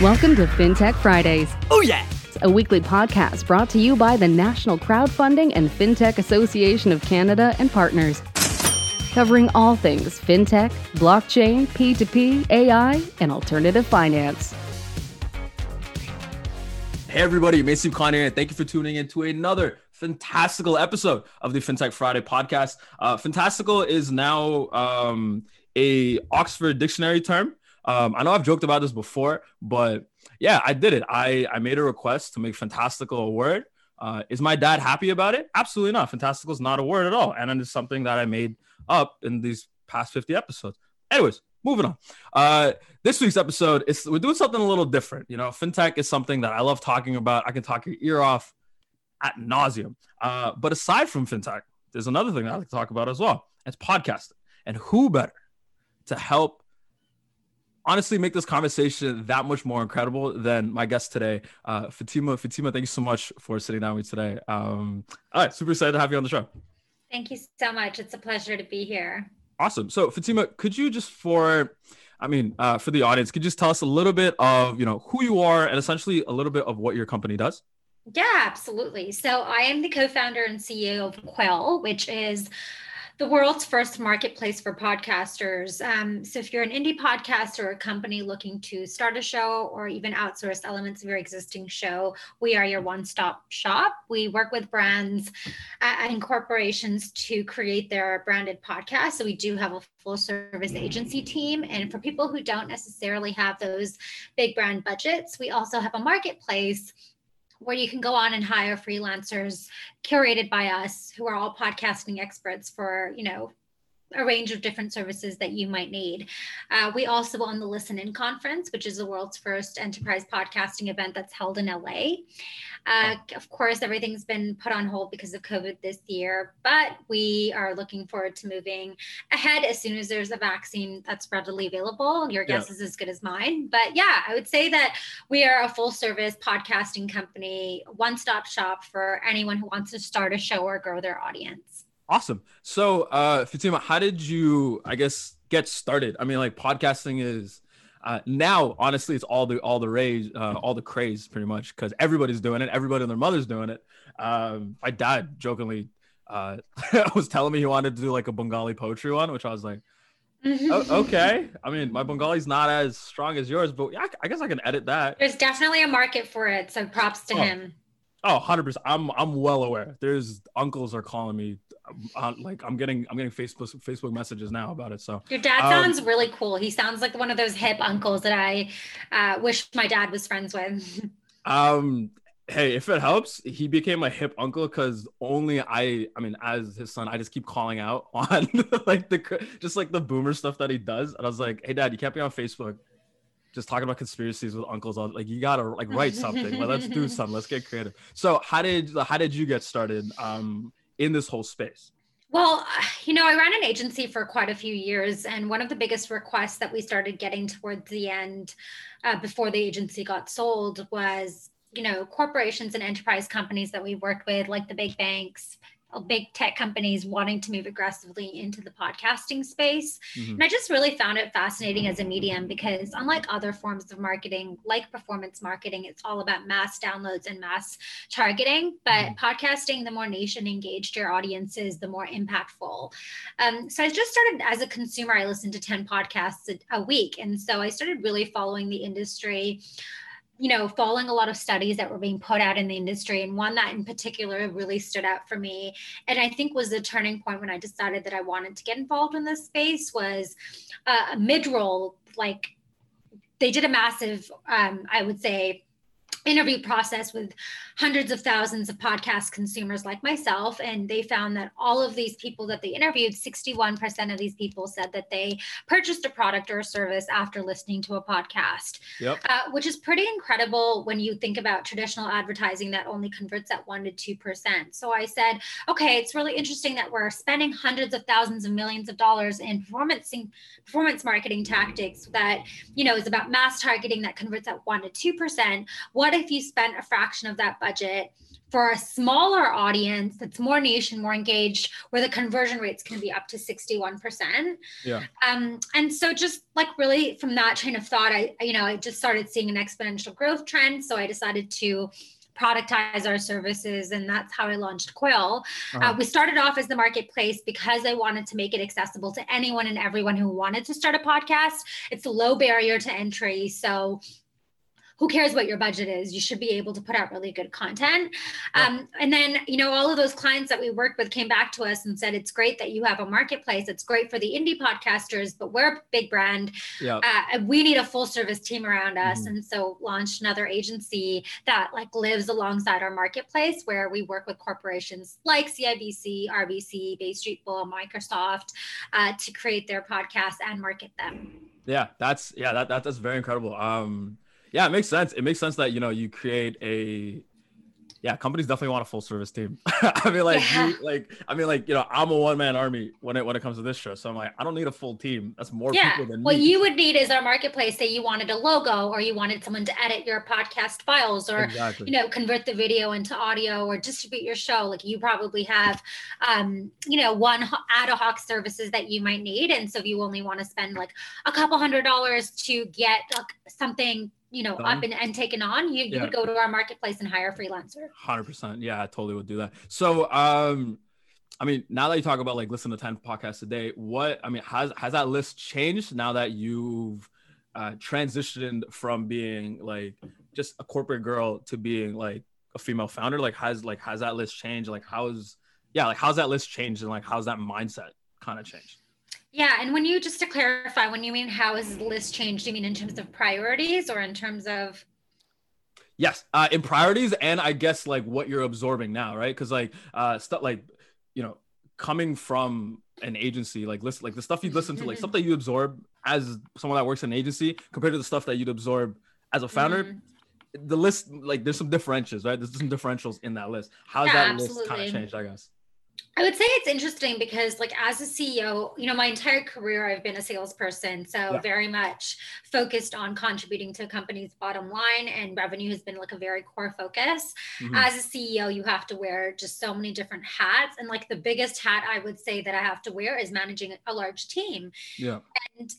Welcome to FinTech Fridays, Oh yeah! a weekly podcast brought to you by the National Crowdfunding and FinTech Association of Canada and partners. Covering all things FinTech, blockchain, P2P, AI, and alternative finance. Hey everybody, Mason here, and thank you for tuning in to another fantastical episode of the FinTech Friday podcast. Uh, fantastical is now um, a Oxford Dictionary term. Um, I know I've joked about this before, but yeah, I did it. I, I made a request to make fantastical a word. Uh, is my dad happy about it? Absolutely not. Fantastical is not a word at all. And it's something that I made up in these past 50 episodes. Anyways, moving on. Uh, this week's episode is we're doing something a little different. You know, fintech is something that I love talking about. I can talk your ear off at nauseum. Uh, but aside from fintech, there's another thing I like to talk about as well. It's podcasting. And who better to help honestly make this conversation that much more incredible than my guest today, uh, Fatima. Fatima, thank you so much for sitting down with me today. Um, all right, super excited to have you on the show. Thank you so much. It's a pleasure to be here. Awesome. So Fatima, could you just for, I mean, uh, for the audience, could you just tell us a little bit of, you know, who you are and essentially a little bit of what your company does? Yeah, absolutely. So I am the co-founder and CEO of Quill, which is the world's first marketplace for podcasters. Um, so if you're an indie podcaster or a company looking to start a show or even outsource elements of your existing show, we are your one-stop shop. We work with brands uh, and corporations to create their branded podcast. So we do have a full service agency team. And for people who don't necessarily have those big brand budgets, we also have a marketplace where you can go on and hire freelancers curated by us who are all podcasting experts for you know a range of different services that you might need. Uh, we also own the Listen In Conference, which is the world's first enterprise podcasting event that's held in LA. Uh, of course, everything's been put on hold because of COVID this year, but we are looking forward to moving ahead as soon as there's a vaccine that's readily available. Your guess yeah. is as good as mine. But yeah, I would say that we are a full service podcasting company, one stop shop for anyone who wants to start a show or grow their audience. Awesome. So, uh, Fatima, how did you, I guess, get started? I mean, like podcasting is uh, now, honestly, it's all the all the rage, uh, all the craze, pretty much, because everybody's doing it. Everybody and their mother's doing it. Um, my dad jokingly uh, was telling me he wanted to do like a Bengali poetry one, which I was like, oh, okay. I mean, my Bengali's not as strong as yours, but yeah, I guess I can edit that. There's definitely a market for it, so props to oh. him. Oh, 100%. I'm I'm well aware. There's uncles are calling me uh, like I'm getting I'm getting Facebook Facebook messages now about it. So your dad um, sounds really cool. He sounds like one of those hip uncles that I uh, wish my dad was friends with. um hey if it helps he became a hip uncle because only i i mean as his son i just keep calling out on like the just like the boomer stuff that he does and i was like hey dad you can't be on facebook just talking about conspiracies with uncles on like you gotta like write something. Like, let's do something. Let's get creative. So how did how did you get started um in this whole space? Well, you know, I ran an agency for quite a few years, and one of the biggest requests that we started getting towards the end, uh, before the agency got sold, was you know corporations and enterprise companies that we worked with, like the big banks, big tech companies wanting to move aggressively into the podcasting space. Mm-hmm. And I just really found it fascinating as a medium because, unlike other forms of marketing, like performance marketing, it's all about mass downloads and mass targeting. But mm-hmm. podcasting, the more nation engaged your audience is, the more impactful. Um, so I just started as a consumer, I listened to 10 podcasts a, a week. And so I started really following the industry you know, following a lot of studies that were being put out in the industry. And one that in particular really stood out for me, and I think was the turning point when I decided that I wanted to get involved in this space was uh, a Midroll. Like they did a massive, um, I would say, interview process with hundreds of thousands of podcast consumers like myself and they found that all of these people that they interviewed 61% of these people said that they purchased a product or a service after listening to a podcast. Yep. uh, which is pretty incredible when you think about traditional advertising that only converts at 1 to 2% so i said okay it's really interesting that we're spending hundreds of thousands of millions of dollars in performance performance marketing tactics that you know is about mass targeting that converts at 1 to 2% what if you spent a fraction of that budget for a smaller audience that's more niche and more engaged, where the conversion rates can be up to 61%. Yeah. Um, and so just like really from that train of thought, I, you know, I just started seeing an exponential growth trend. So I decided to productize our services and that's how i launched quill uh-huh. uh, we started off as the marketplace because i wanted to make it accessible to anyone and everyone who wanted to start a podcast it's a low barrier to entry so who cares what your budget is? You should be able to put out really good content. Yeah. Um, and then, you know, all of those clients that we worked with came back to us and said, it's great that you have a marketplace. It's great for the indie podcasters, but we're a big brand. Yeah. Uh, we need a full service team around us. Mm-hmm. And so launched another agency that like lives alongside our marketplace where we work with corporations like CIBC, RBC, Bay Street Bull, Microsoft uh, to create their podcasts and market them. Yeah, that's yeah, that, that that's very incredible. Um yeah, it makes sense. It makes sense that you know you create a yeah, companies definitely want a full service team. I mean, like, yeah. you, like, I mean, like, you know, I'm a one man army when it when it comes to this show. So I'm like, I don't need a full team. That's more yeah. people than what me. you would need is our marketplace. Say you wanted a logo, or you wanted someone to edit your podcast files, or exactly. you know, convert the video into audio, or distribute your show. Like you probably have, um, you know, one ad hoc services that you might need, and so if you only want to spend like a couple hundred dollars to get like, something you know, up and, and taken on, you, you yeah. would go to our marketplace and hire a freelancer. Hundred percent. Yeah, I totally would do that. So, um, I mean, now that you talk about like listen to 10 podcasts a day, what, I mean, has, has that list changed now that you've uh, transitioned from being like just a corporate girl to being like a female founder? Like, has, like, has that list changed? Like, how's, yeah, like, how's that list changed? And like, how's that mindset kind of changed? Yeah, and when you just to clarify, when you mean how has the list changed, do you mean in terms of priorities or in terms of Yes, uh, in priorities, and I guess like what you're absorbing now, right? Because like uh, stuff like you know coming from an agency, like listen, like the stuff you listen to, like stuff that you absorb as someone that works in an agency, compared to the stuff that you'd absorb as a founder. Mm-hmm. The list, like, there's some differentials, right? There's some differentials in that list. How's yeah, that absolutely. list kind of changed? I guess. I would say it's interesting because, like, as a CEO, you know, my entire career I've been a salesperson, so yeah. very much focused on contributing to a company's bottom line, and revenue has been like a very core focus. Mm-hmm. As a CEO, you have to wear just so many different hats, and like the biggest hat I would say that I have to wear is managing a large team. Yeah, and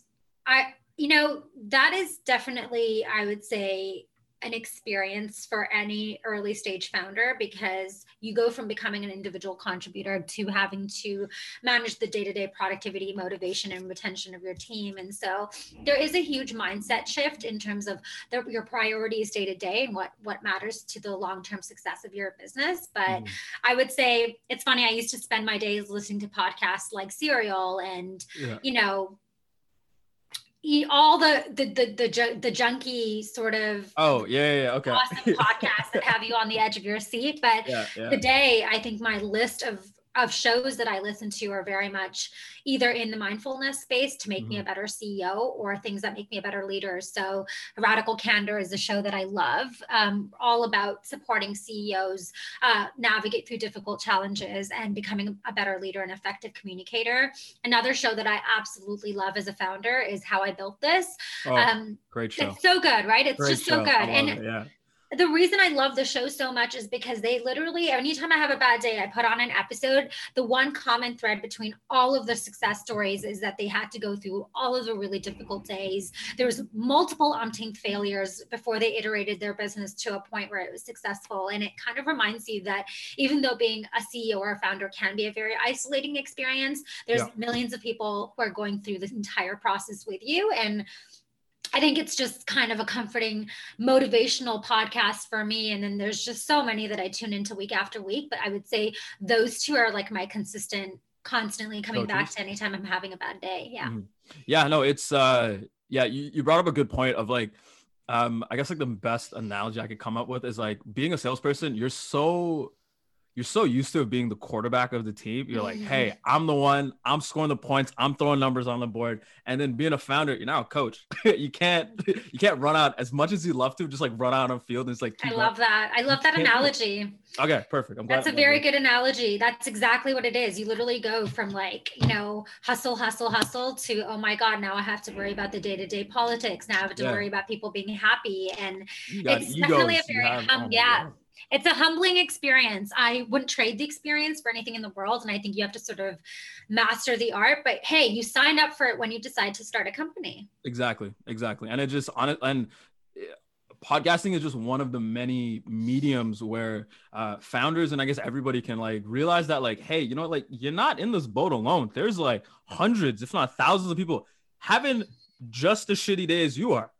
I, you know, that is definitely, I would say, an experience for any early stage founder because you go from becoming an individual contributor to having to manage the day-to-day productivity motivation and retention of your team and so there is a huge mindset shift in terms of the, your priorities day to day and what what matters to the long-term success of your business but mm. i would say it's funny i used to spend my days listening to podcasts like serial and yeah. you know all the the the the, the junky sort of oh yeah yeah, yeah okay awesome podcasts that have you on the edge of your seat but yeah, yeah. today i think my list of of shows that I listen to are very much either in the mindfulness space to make mm-hmm. me a mm-hmm. better CEO or things that make me a better leader. So, Radical Candor is a show that I love, um, all about supporting CEOs uh, navigate through difficult challenges and becoming a better leader and effective communicator. Another show that I absolutely love as a founder is How I Built This. Oh, um, great show. It's so good, right? It's great just show. so good. And it, yeah the reason I love the show so much is because they literally, anytime I have a bad day, I put on an episode. The one common thread between all of the success stories is that they had to go through all of the really difficult days. There was multiple umpteen failures before they iterated their business to a point where it was successful. And it kind of reminds you that even though being a CEO or a founder can be a very isolating experience, there's yeah. millions of people who are going through this entire process with you. And I think it's just kind of a comforting, motivational podcast for me. And then there's just so many that I tune into week after week. But I would say those two are like my consistent, constantly coming back to anytime I'm having a bad day. Yeah. Mm-hmm. Yeah. No, it's, uh, yeah, you, you brought up a good point of like, um, I guess like the best analogy I could come up with is like being a salesperson, you're so you're so used to being the quarterback of the team. You're like, hey, mm-hmm. I'm the one. I'm scoring the points. I'm throwing numbers on the board. And then being a founder, you're now a coach. you can't you can't run out as much as you love to. Just like run out on field and it's like. I love up. that. I love that analogy. Okay, perfect. I'm That's a very good analogy. That's exactly what it is. You literally go from like you know hustle, hustle, hustle to oh my god, now I have to worry about the day to day politics. Now I have to yeah. worry about people being happy, and it's definitely a very hum, oh yeah. God it's a humbling experience. I wouldn't trade the experience for anything in the world. And I think you have to sort of master the art. But hey, you signed up for it when you decide to start a company. Exactly. Exactly. And it just on it and eh, podcasting is just one of the many mediums where uh, founders and I guess everybody can like realize that like, hey, you know, like you're not in this boat alone. There's like hundreds, if not thousands of people having just as shitty day as you are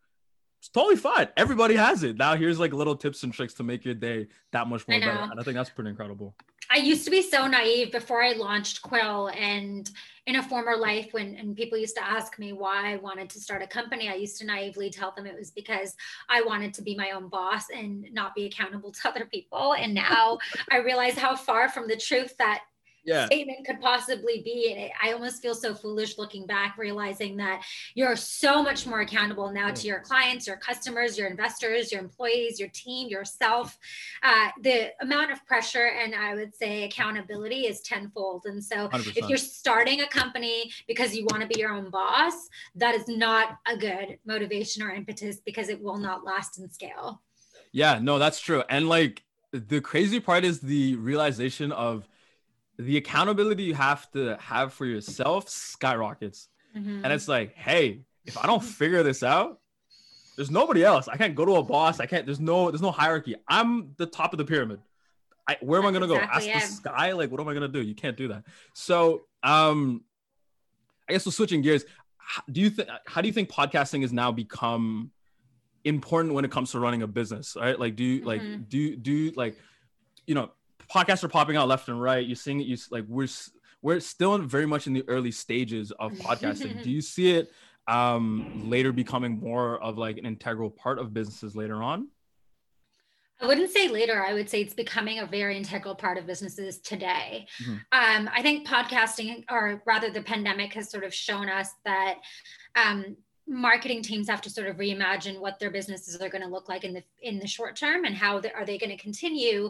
it's totally fine. Everybody has it. Now here's like little tips and tricks to make your day that much more better. And I think that's pretty incredible. I used to be so naive before I launched Quill and in a former life when and people used to ask me why I wanted to start a company, I used to naively tell them it was because I wanted to be my own boss and not be accountable to other people. And now I realize how far from the truth that yeah. statement could possibly be. And I almost feel so foolish looking back, realizing that you're so much more accountable now to your clients, your customers, your investors, your employees, your team, yourself. Uh, the amount of pressure and I would say accountability is tenfold. And so 100%. if you're starting a company because you want to be your own boss, that is not a good motivation or impetus because it will not last and scale. Yeah, no, that's true. And like the crazy part is the realization of the accountability you have to have for yourself skyrockets. Mm-hmm. And it's like, hey, if I don't figure this out, there's nobody else. I can't go to a boss. I can't. There's no. There's no hierarchy. I'm the top of the pyramid. I, where am I gonna exactly go? Ask the sky. Like, what am I gonna do? You can't do that. So, um, I guess we're switching gears. Do you think? How do you think podcasting has now become important when it comes to running a business? Right? Like, do you mm-hmm. like do do like, you know, podcasts are popping out left and right. You're seeing it. You like we're we're still very much in the early stages of podcasting. Do you see it um, later becoming more of like an integral part of businesses later on? I wouldn't say later. I would say it's becoming a very integral part of businesses today. Mm-hmm. Um, I think podcasting, or rather, the pandemic has sort of shown us that um, marketing teams have to sort of reimagine what their businesses are going to look like in the in the short term and how they, are they going to continue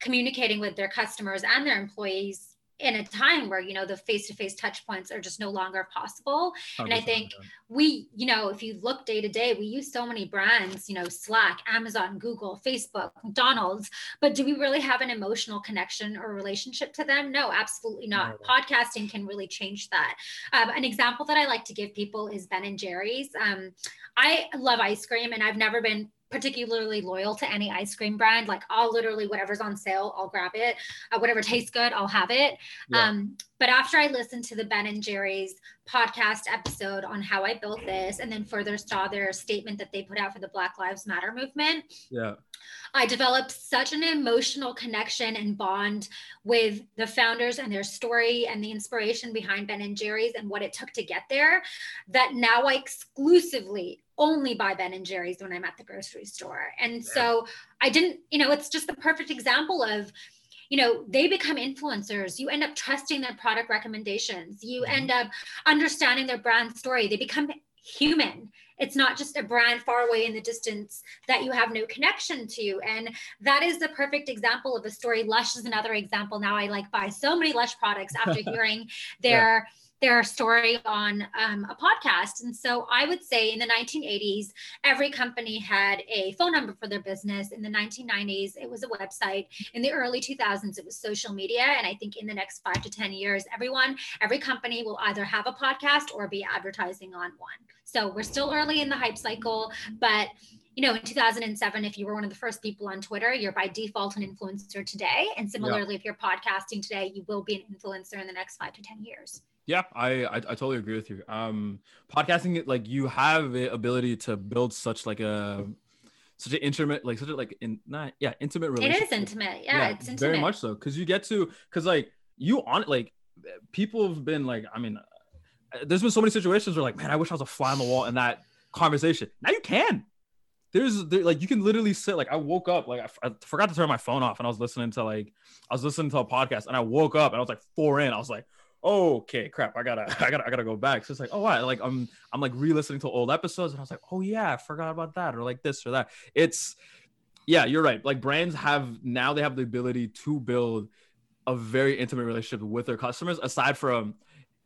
communicating with their customers and their employees in a time where you know the face-to-face touch points are just no longer possible. And i think we you know if you look day to day we use so many brands you know slack amazon google facebook mcdonald's but do we really have an emotional connection or relationship to them? No absolutely not. No. podcasting can really change that. Um, an example that i like to give people is ben and jerry's. Um, i love ice cream and i've never been particularly loyal to any ice cream brand. Like I'll literally whatever's on sale, I'll grab it. Uh, whatever tastes good, I'll have it. Yeah. Um, but after I listened to the Ben and Jerry's podcast episode on how I built this, and then further saw their statement that they put out for the Black Lives Matter movement, yeah, I developed such an emotional connection and bond with the founders and their story and the inspiration behind Ben and Jerry's and what it took to get there that now I exclusively only buy Ben and Jerry's when I'm at the grocery store. And so I didn't, you know, it's just the perfect example of, you know, they become influencers. You end up trusting their product recommendations. You mm-hmm. end up understanding their brand story. They become human. It's not just a brand far away in the distance that you have no connection to. And that is the perfect example of a story. Lush is another example. Now I like buy so many Lush products after hearing their. Yeah their story on um, a podcast. And so I would say in the 1980s, every company had a phone number for their business. In the 1990s, it was a website. In the early 2000s, it was social media. And I think in the next five to 10 years, everyone, every company will either have a podcast or be advertising on one. So we're still early in the hype cycle, but you know, in 2007, if you were one of the first people on Twitter, you're by default an influencer today. And similarly, yeah. if you're podcasting today, you will be an influencer in the next five to 10 years. Yeah, I, I, I totally agree with you. Um, podcasting, like you have the ability to build such like a such an intimate, like such a like in not yeah intimate relationship. It is intimate. Yeah, yeah it's intimate. Very much so, because you get to because like you on like people have been like I mean, there's been so many situations where like man, I wish I was a fly on the wall in that conversation. Now you can. There's there, like you can literally sit like I woke up like I, I forgot to turn my phone off and I was listening to like I was listening to a podcast and I woke up and I was like four in I was like okay, crap, I gotta, I gotta, I gotta go back. So it's like, oh, what? Like I'm, I'm like re-listening to old episodes, and I was like, oh yeah, I forgot about that, or like this or that. It's, yeah, you're right. Like brands have now they have the ability to build a very intimate relationship with their customers. Aside from,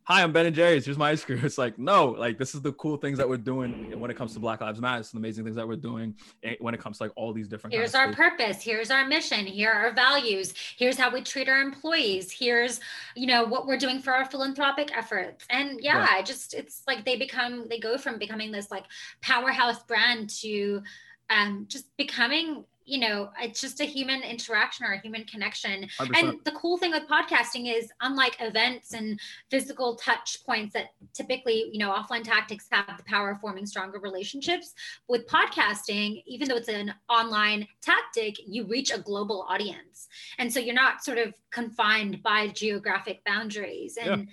hi, I'm Ben and Jerry's. Here's my ice cream. It's like, no, like this is the cool things that we're doing when it comes to Black Lives Matter. It's the amazing things that we're doing eh, when it comes to like all these different. Things. Here's our purpose. Here's our mission. Here are our values. Here's how we treat our employees. Here's, you know, what we're doing for our philanthropic efforts. And yeah, yeah. I just it's like they become they go from becoming this like powerhouse brand to um just becoming you know it's just a human interaction or a human connection. 100%. and the cool thing with podcasting is unlike events and physical touch points that typically you know offline tactics have the power of forming stronger relationships with podcasting even though it's an online tactic you reach a global audience. And so you're not sort of confined by geographic boundaries. And yeah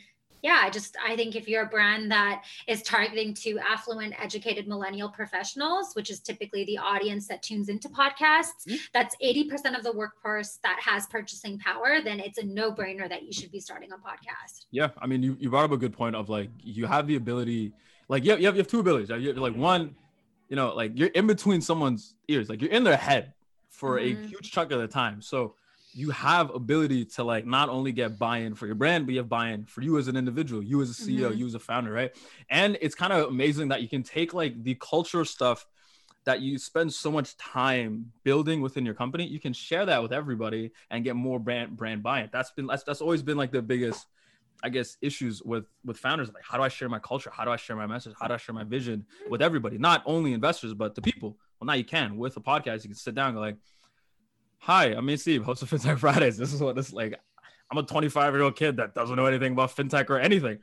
yeah i just i think if you're a brand that is targeting to affluent educated millennial professionals which is typically the audience that tunes into podcasts mm-hmm. that's 80% of the workforce that has purchasing power then it's a no-brainer that you should be starting a podcast yeah i mean you, you brought up a good point of like you have the ability like you have, you have, you have two abilities right? you're like one you know like you're in between someone's ears like you're in their head for mm-hmm. a huge chunk of the time so you have ability to like not only get buy-in for your brand, but you have buy-in for you as an individual, you as a CEO, mm-hmm. you as a founder, right? And it's kind of amazing that you can take like the culture stuff that you spend so much time building within your company, you can share that with everybody and get more brand brand buy-in. That's been that's, that's always been like the biggest, I guess, issues with with founders. Like, how do I share my culture? How do I share my message? How do I share my vision with everybody? Not only investors, but the people. Well, now you can with a podcast, you can sit down and go like Hi, I'm Steve, host of FinTech Fridays. This is what this like. I'm a 25 year old kid that doesn't know anything about fintech or anything.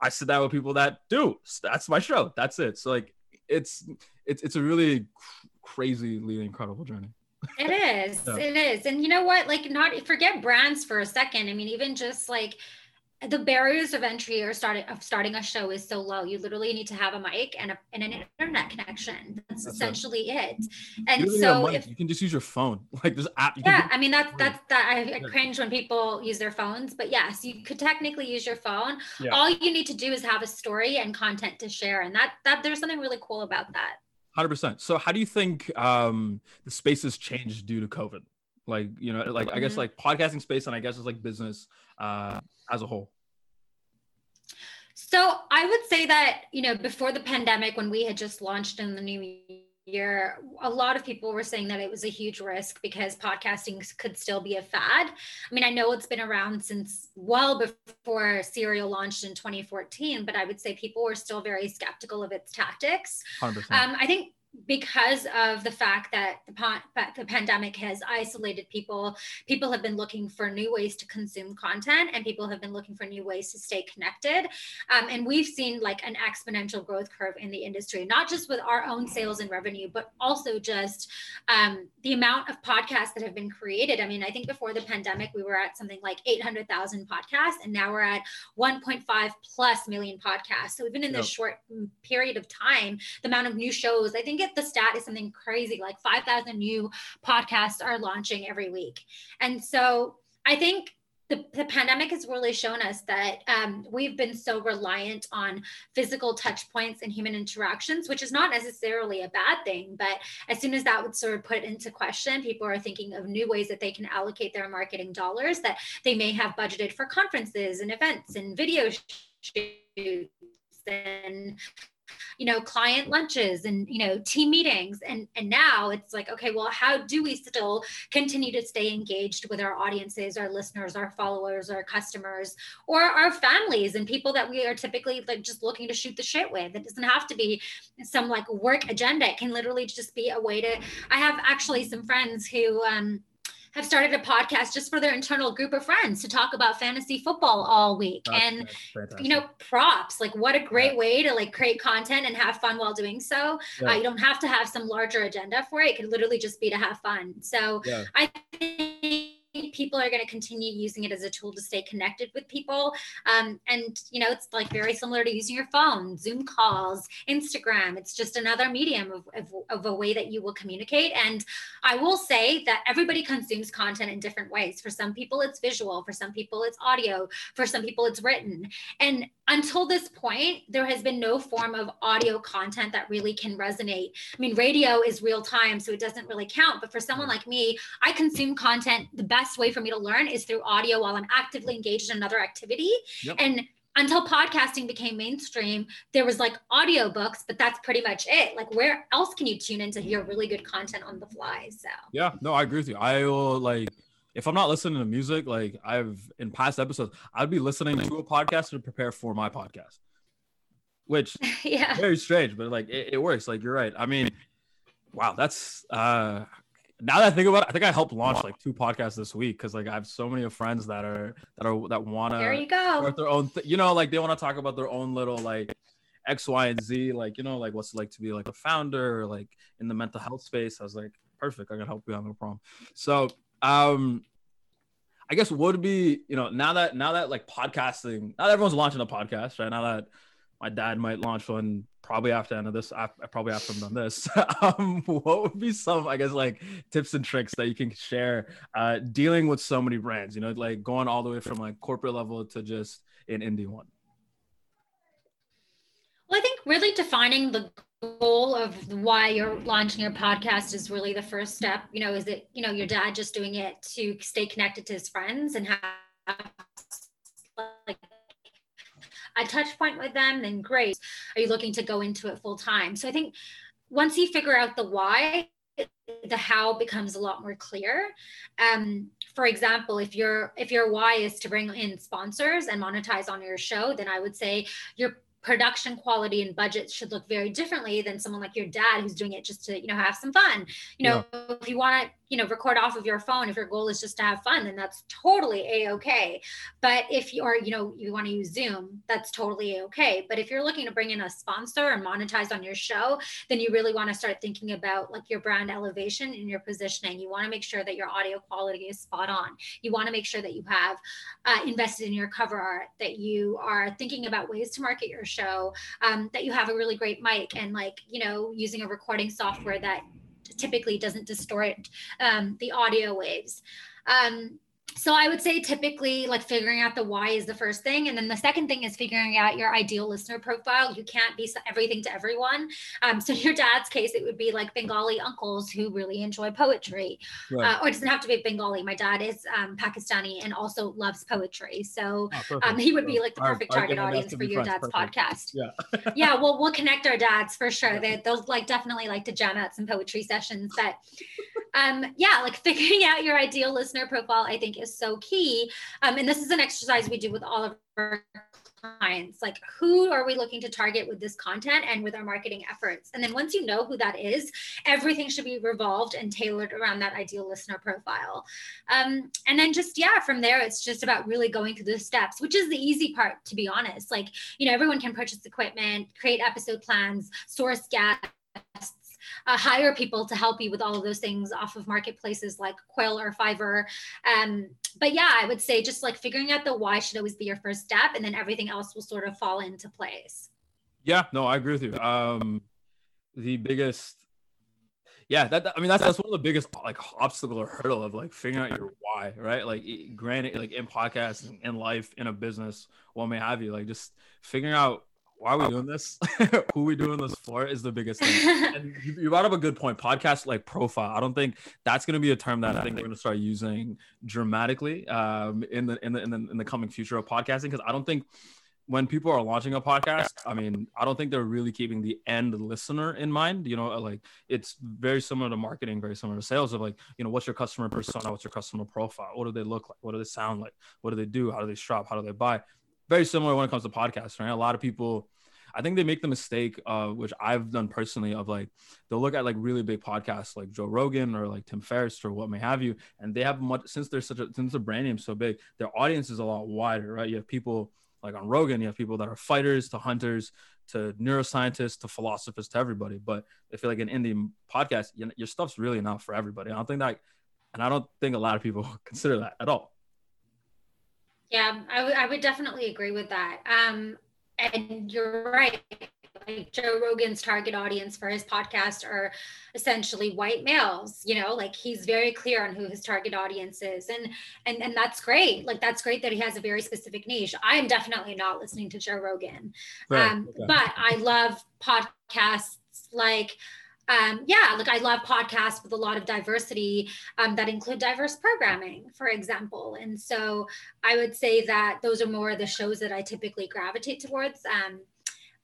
I sit down with people that do. That's my show. That's it. So like, it's it's it's a really crazily incredible journey. It is. yeah. It is. And you know what? Like, not forget brands for a second. I mean, even just like the barriers of entry or starting of starting a show is so low. You literally need to have a mic and, a, and an internet connection. That's, that's essentially it. it. And so if, you can just use your phone, like this app. Yeah, I mean that's that's that I, I, cringe when people use their phones, but yes, you could technically use your phone. Yeah. All you need to do is have a story and content to share, and that that there's something really cool about that. Hundred percent. So, how do you think um, the space has changed due to COVID? Like, you know, like. I guess mm-hmm. like podcasting space, and I guess it's like business uh, as a whole. So I would say that, you know, before the pandemic, when we had just launched in the new year, a lot of people were saying that it was a huge risk because podcasting could still be a fad. I mean, I know it's been around since well before Serial launched in 2014, but I would say people were still very skeptical of its tactics. Um, I think because of the fact that the, the pandemic has isolated people, people have been looking for new ways to consume content and people have been looking for new ways to stay connected. Um, and we've seen like an exponential growth curve in the industry, not just with our own sales and revenue, but also just um, the amount of podcasts that have been created. I mean, I think before the pandemic, we were at something like 800,000 podcasts, and now we're at 1.5 plus million podcasts. So even in this short mm, period of time, the amount of new shows, I think the stat is something crazy like 5,000 new podcasts are launching every week. And so I think the, the pandemic has really shown us that um, we've been so reliant on physical touch points and human interactions, which is not necessarily a bad thing. But as soon as that would sort of put into question, people are thinking of new ways that they can allocate their marketing dollars that they may have budgeted for conferences and events and video shoots and you know client lunches and you know team meetings. And and now it's like okay well how do we still continue to stay engaged with our audiences our listeners our followers our customers or our families and people that we are typically like just looking to shoot the shit with? It doesn't have to be some like work agenda. It can literally just be a way to i have actually some friends who um have started a podcast just for their internal group of friends to talk about fantasy football all week That's and you know props like what a great yeah. way to like create content and have fun while doing so yeah. uh, you don't have to have some larger agenda for it it could literally just be to have fun so yeah. i think people are going to continue using it as a tool to stay connected with people. Um, and, you know, it's like very similar to using your phone, Zoom calls, Instagram. It's just another medium of, of, of a way that you will communicate. And I will say that everybody consumes content in different ways. For some people, it's visual. For some people, it's audio. For some people, it's written. And until this point, there has been no form of audio content that really can resonate. I mean, radio is real time, so it doesn't really count. But for someone like me, I consume content. The best way for me to learn is through audio while I'm actively engaged in another activity. Yep. And until podcasting became mainstream, there was like audiobooks, but that's pretty much it. Like where else can you tune in to hear really good content on the fly? So yeah, no, I agree with you. I will like if I'm not listening to music, like I've in past episodes, I'd be listening to a podcast to prepare for my podcast. Which yeah, very strange, but like it, it works. Like you're right. I mean, wow, that's uh now that I think about it, I think I helped launch like two podcasts this week because like I have so many friends that are that are that want to there you go their own th- you know like they want to talk about their own little like X Y and Z like you know like what's it like to be like a founder or, like in the mental health space. I was like perfect, I can help you. I have no problem. So um I guess would be you know now that now that like podcasting now that everyone's launching a podcast right now that my dad might launch one probably after end of this I probably after i'm done this. Um, what would be some i guess like tips and tricks that you can share uh, dealing with so many brands you know like going all the way from like corporate level to just an indie one? Well i think really defining the goal of why you're launching your podcast is really the first step. You know is it you know your dad just doing it to stay connected to his friends and have like a touch point with them, then great. Are you looking to go into it full time? So I think once you figure out the why, the how becomes a lot more clear. Um, for example, if your if your why is to bring in sponsors and monetize on your show, then I would say your production quality and budget should look very differently than someone like your dad who's doing it just to you know have some fun. You know yeah. if you want to you know record off of your phone if your goal is just to have fun then that's totally a-okay but if you are you know you want to use zoom that's totally a-okay but if you're looking to bring in a sponsor and monetize on your show then you really want to start thinking about like your brand elevation and your positioning. You want to make sure that your audio quality is spot on. You want to make sure that you have uh, invested in your cover art that you are thinking about ways to market your show um, that you have a really great mic and like you know using a recording software that typically doesn't distort um, the audio waves. Um, so I would say typically like figuring out the why is the first thing. And then the second thing is figuring out your ideal listener profile. You can't be everything to everyone. Um, so in your dad's case, it would be like Bengali uncles who really enjoy poetry. Right. Uh, or it doesn't have to be Bengali. My dad is um, Pakistani and also loves poetry. So oh, um, he would be like the perfect target audience for your dad's perfect. podcast. Yeah. yeah. Well, we'll connect our dads for sure. They, they'll like definitely like to jam out some poetry sessions. But um, yeah, like figuring out your ideal listener profile, I think is so key. Um, and this is an exercise we do with all of our clients. Like who are we looking to target with this content and with our marketing efforts? And then once you know who that is everything should be revolved and tailored around that ideal listener profile. Um, and then just yeah from there it's just about really going through the steps which is the easy part to be honest. Like you know everyone can purchase equipment create episode plans source guests uh, hire people to help you with all of those things off of marketplaces like Quill or Fiverr. Um, but yeah, I would say just like figuring out the why should always be your first step, and then everything else will sort of fall into place. Yeah, no, I agree with you. Um, the biggest yeah that, i mean that's that's one of the biggest like obstacle or hurdle of like figuring out your why right like granted like in podcasts in life in a business what may have you like just figuring out why are we doing this? Who are we doing this for is the biggest thing. and you, you, brought up a good point. Podcast like profile. I don't think that's going to be a term that I think we're going to start using dramatically um, in the in the in the, in the coming future of podcasting because I don't think when people are launching a podcast, I mean, I don't think they're really keeping the end listener in mind. You know, like it's very similar to marketing, very similar to sales of like, you know, what's your customer persona? What's your customer profile? What do they look like? What do they sound like? What do they do? How do they shop? How do they buy? Very similar when it comes to podcasts, right? A lot of people I think they make the mistake, uh, which I've done personally, of like they'll look at like really big podcasts like Joe Rogan or like Tim Ferriss or what may have you, and they have much since they're such a since the brand name's so big, their audience is a lot wider, right? You have people like on Rogan, you have people that are fighters to hunters to neuroscientists to philosophers to everybody. But I feel like an indie podcast, your stuff's really not for everybody. I don't think that, and I don't think a lot of people consider that at all. Yeah, I, w- I would definitely agree with that. Um, and you're right like Joe Rogan's target audience for his podcast are essentially white males, you know, like he's very clear on who his target audience is. And and and that's great. Like that's great that he has a very specific niche. I am definitely not listening to Joe Rogan. Right. Um, okay. but I love podcasts like um, yeah, like I love podcasts with a lot of diversity um, that include diverse programming, for example. And so I would say that those are more the shows that I typically gravitate towards. Um,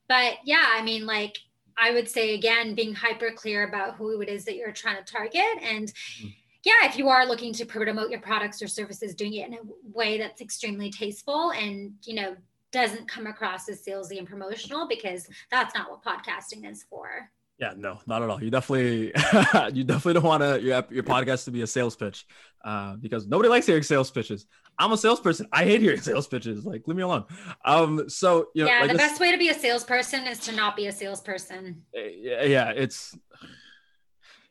but yeah, I mean, like I would say again, being hyper clear about who it is that you're trying to target. And mm-hmm. yeah, if you are looking to promote your products or services, doing it in a way that's extremely tasteful and, you know, doesn't come across as salesy and promotional because that's not what podcasting is for. Yeah, no, not at all. You definitely, you definitely don't want to your your podcast to be a sales pitch, uh, because nobody likes hearing sales pitches. I'm a salesperson. I hate hearing sales pitches. Like, leave me alone. Um, so you know, yeah, like the this, best way to be a salesperson is to not be a salesperson. Yeah, yeah, it's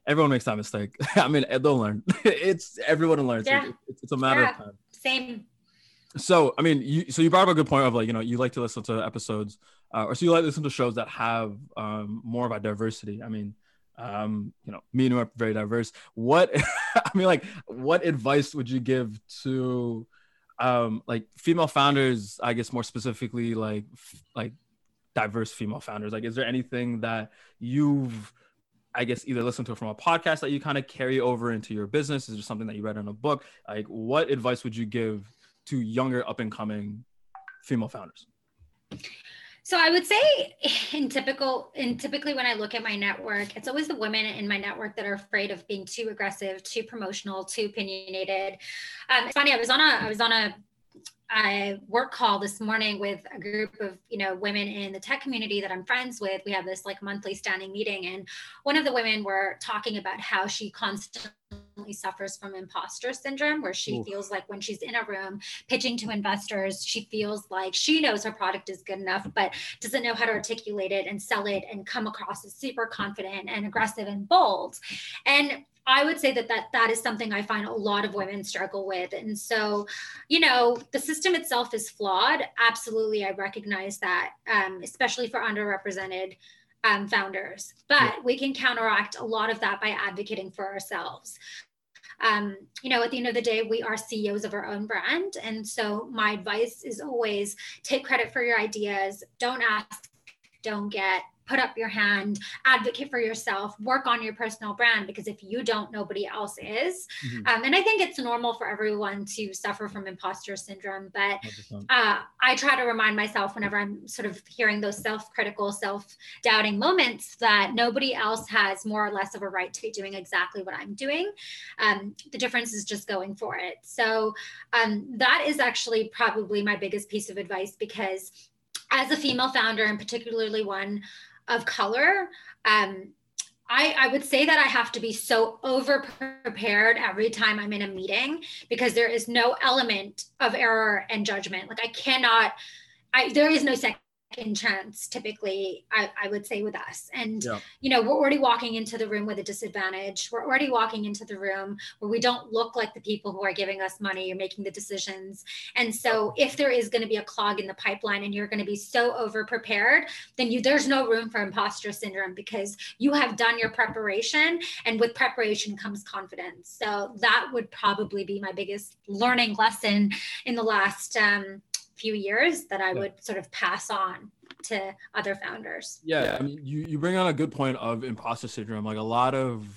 everyone makes that mistake. I mean, they'll learn. it's everyone learns. Yeah. It's, it's a matter yeah, of time. Same. So, I mean, you so you brought up a good point of like, you know, you like to listen to episodes uh, or so you like to listen to shows that have um, more of a diversity. I mean, um, you know, me and you are very diverse. What I mean, like, what advice would you give to um, like female founders? I guess more specifically, like like diverse female founders. Like, is there anything that you've I guess either listened to from a podcast that you kind of carry over into your business? Is there something that you read in a book? Like, what advice would you give to younger up and coming female founders? So I would say in typical in typically when I look at my network, it's always the women in my network that are afraid of being too aggressive, too promotional, too opinionated. Um, it's funny. I was on a I was on a a work call this morning with a group of you know women in the tech community that I'm friends with. We have this like monthly standing meeting, and one of the women were talking about how she constantly suffers from imposter syndrome, where she Ooh. feels like when she's in a room pitching to investors, she feels like she knows her product is good enough, but doesn't know how to articulate it and sell it and come across as super confident and aggressive and bold. And I would say that that that is something I find a lot of women struggle with. And so, you know, the system itself is flawed. Absolutely, I recognize that, um, especially for underrepresented um, founders. But yeah. we can counteract a lot of that by advocating for ourselves. Um, you know, at the end of the day, we are CEOs of our own brand. And so my advice is always take credit for your ideas, don't ask, don't get, put up your hand, advocate for yourself, work on your personal brand because if you don't, nobody else is. Mm-hmm. Um, and I think it's normal for everyone to suffer from imposter syndrome. But uh, I try to remind myself whenever I'm sort of hearing those self critical, self doubting moments that nobody else has more or less of a right to be doing exactly what I'm doing. Um, the difference is just going for it. So um, that is actually probably my biggest piece of advice because as a female founder and particularly one of color um, I, I, would say that I have to be so over prepared every time I'm in a meeting because there is no element of error and judgment. Like I cannot, I there is no second second chance typically I, I, would say with us. And yeah. you know we're already walking into the room with a disadvantage. We're already walking into the room where we don't look like the people who are giving us money or making the decisions. And so if there is going to be a clog in the pipeline and you're going to be so over prepared then you there's no room for imposter syndrome because you have done your preparation and with preparation comes confidence. So that would probably be my biggest learning lesson in the last um, few years that I yeah. would sort of pass on to other founders. Yeah, I mean, you you bring on a good point of imposter syndrome. Like a lot of,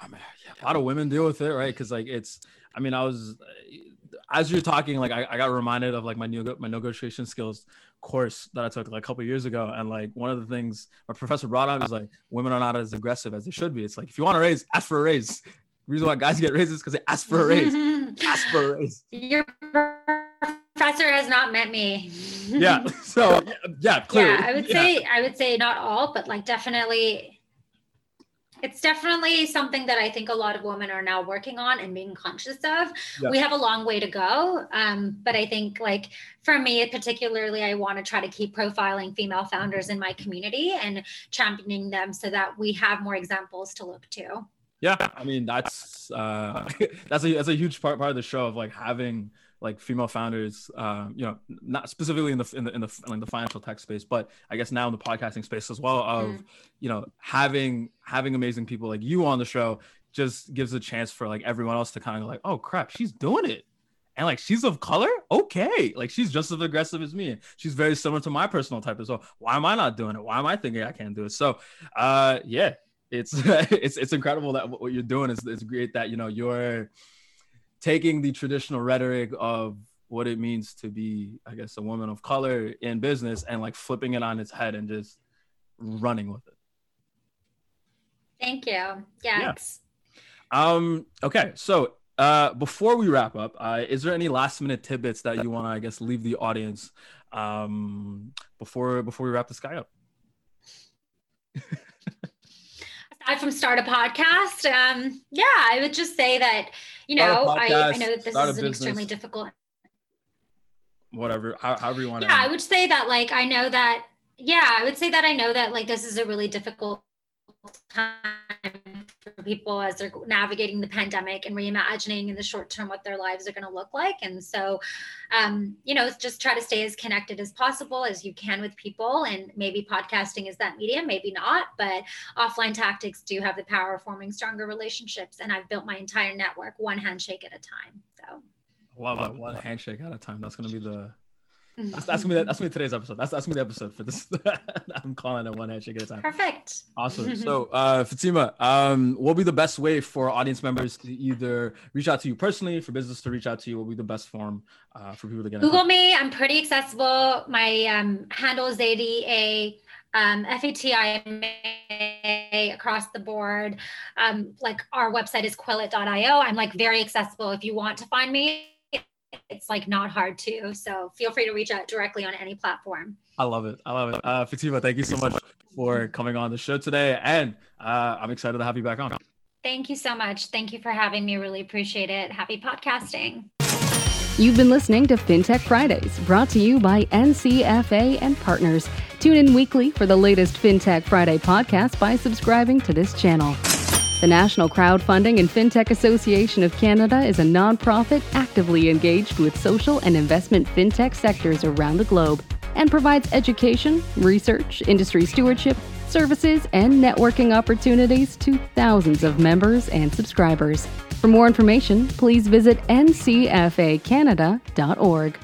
I mean, yeah, a lot of women deal with it, right? Because like it's, I mean, I was as you're talking, like I, I got reminded of like my new my negotiation skills course that I took like a couple years ago, and like one of the things my professor brought up is like women are not as aggressive as they should be. It's like if you want a raise, ask for a raise. The reason why guys get raises because they ask for a raise. ask for a raise. You're professor has not met me. yeah. So yeah, clearly. Yeah, I would say I would say not all, but like definitely it's definitely something that I think a lot of women are now working on and being conscious of. Yeah. We have a long way to go. Um, but I think like for me particularly, I want to try to keep profiling female founders in my community and championing them so that we have more examples to look to. Yeah, I mean that's uh, that's a that's a huge part part of the show of like having like female founders, um, you know, not specifically in the in the in the, in the financial tech space, but I guess now in the podcasting space as well. Of mm. you know having having amazing people like you on the show just gives a chance for like everyone else to kind of like, oh crap, she's doing it. And like she's of color, okay. Like she's just as aggressive as me. She's very similar to my personal type as well. Why am I not doing it? Why am I thinking I can't do it? So, uh, yeah, it's it's it's incredible that what you're doing is it's great that you know you're taking the traditional rhetoric of what it means to be, I guess, a woman of color in business and like flipping it on its head and just running with it. Thank you. Yeah. yeah. Um, okay. So uh, before we wrap up, uh, is there any last minute tidbits that you want to, I guess, leave the audience um, before before we wrap this guy up? Aside from start a podcast, um, yeah, I would just say that you know podcast, I, I know that this is an extremely difficult whatever however you want yeah i would say that like i know that yeah i would say that i know that like this is a really difficult time for people as they're navigating the pandemic and reimagining in the short term what their lives are going to look like and so um, you know just try to stay as connected as possible as you can with people and maybe podcasting is that medium maybe not but offline tactics do have the power of forming stronger relationships and i've built my entire network one handshake at a time so Love it. One handshake at a time. That's gonna be the. That's, that's gonna be that's gonna be today's episode. That's that's gonna be the episode for this. I'm calling it one handshake at a time. Perfect. Awesome. So, uh, Fatima, um, what will be the best way for audience members to either reach out to you personally, for business to reach out to you? What will be the best form uh, for people to get? Google me. I'm pretty accessible. My um, handle is ADA um, FATIMA across the board. Um, like our website is quillet.io. I'm like very accessible. If you want to find me, it's like not hard to. So feel free to reach out directly on any platform. I love it. I love it. Uh, Fatima, thank you so much for coming on the show today. And uh, I'm excited to have you back on. Thank you so much. Thank you for having me. Really appreciate it. Happy podcasting. You've been listening to FinTech Fridays, brought to you by NCFA and partners. Tune in weekly for the latest FinTech Friday podcast by subscribing to this channel. The National Crowdfunding and FinTech Association of Canada is a nonprofit actively engaged with social and investment FinTech sectors around the globe and provides education, research, industry stewardship, services, and networking opportunities to thousands of members and subscribers. For more information, please visit ncfacanada.org.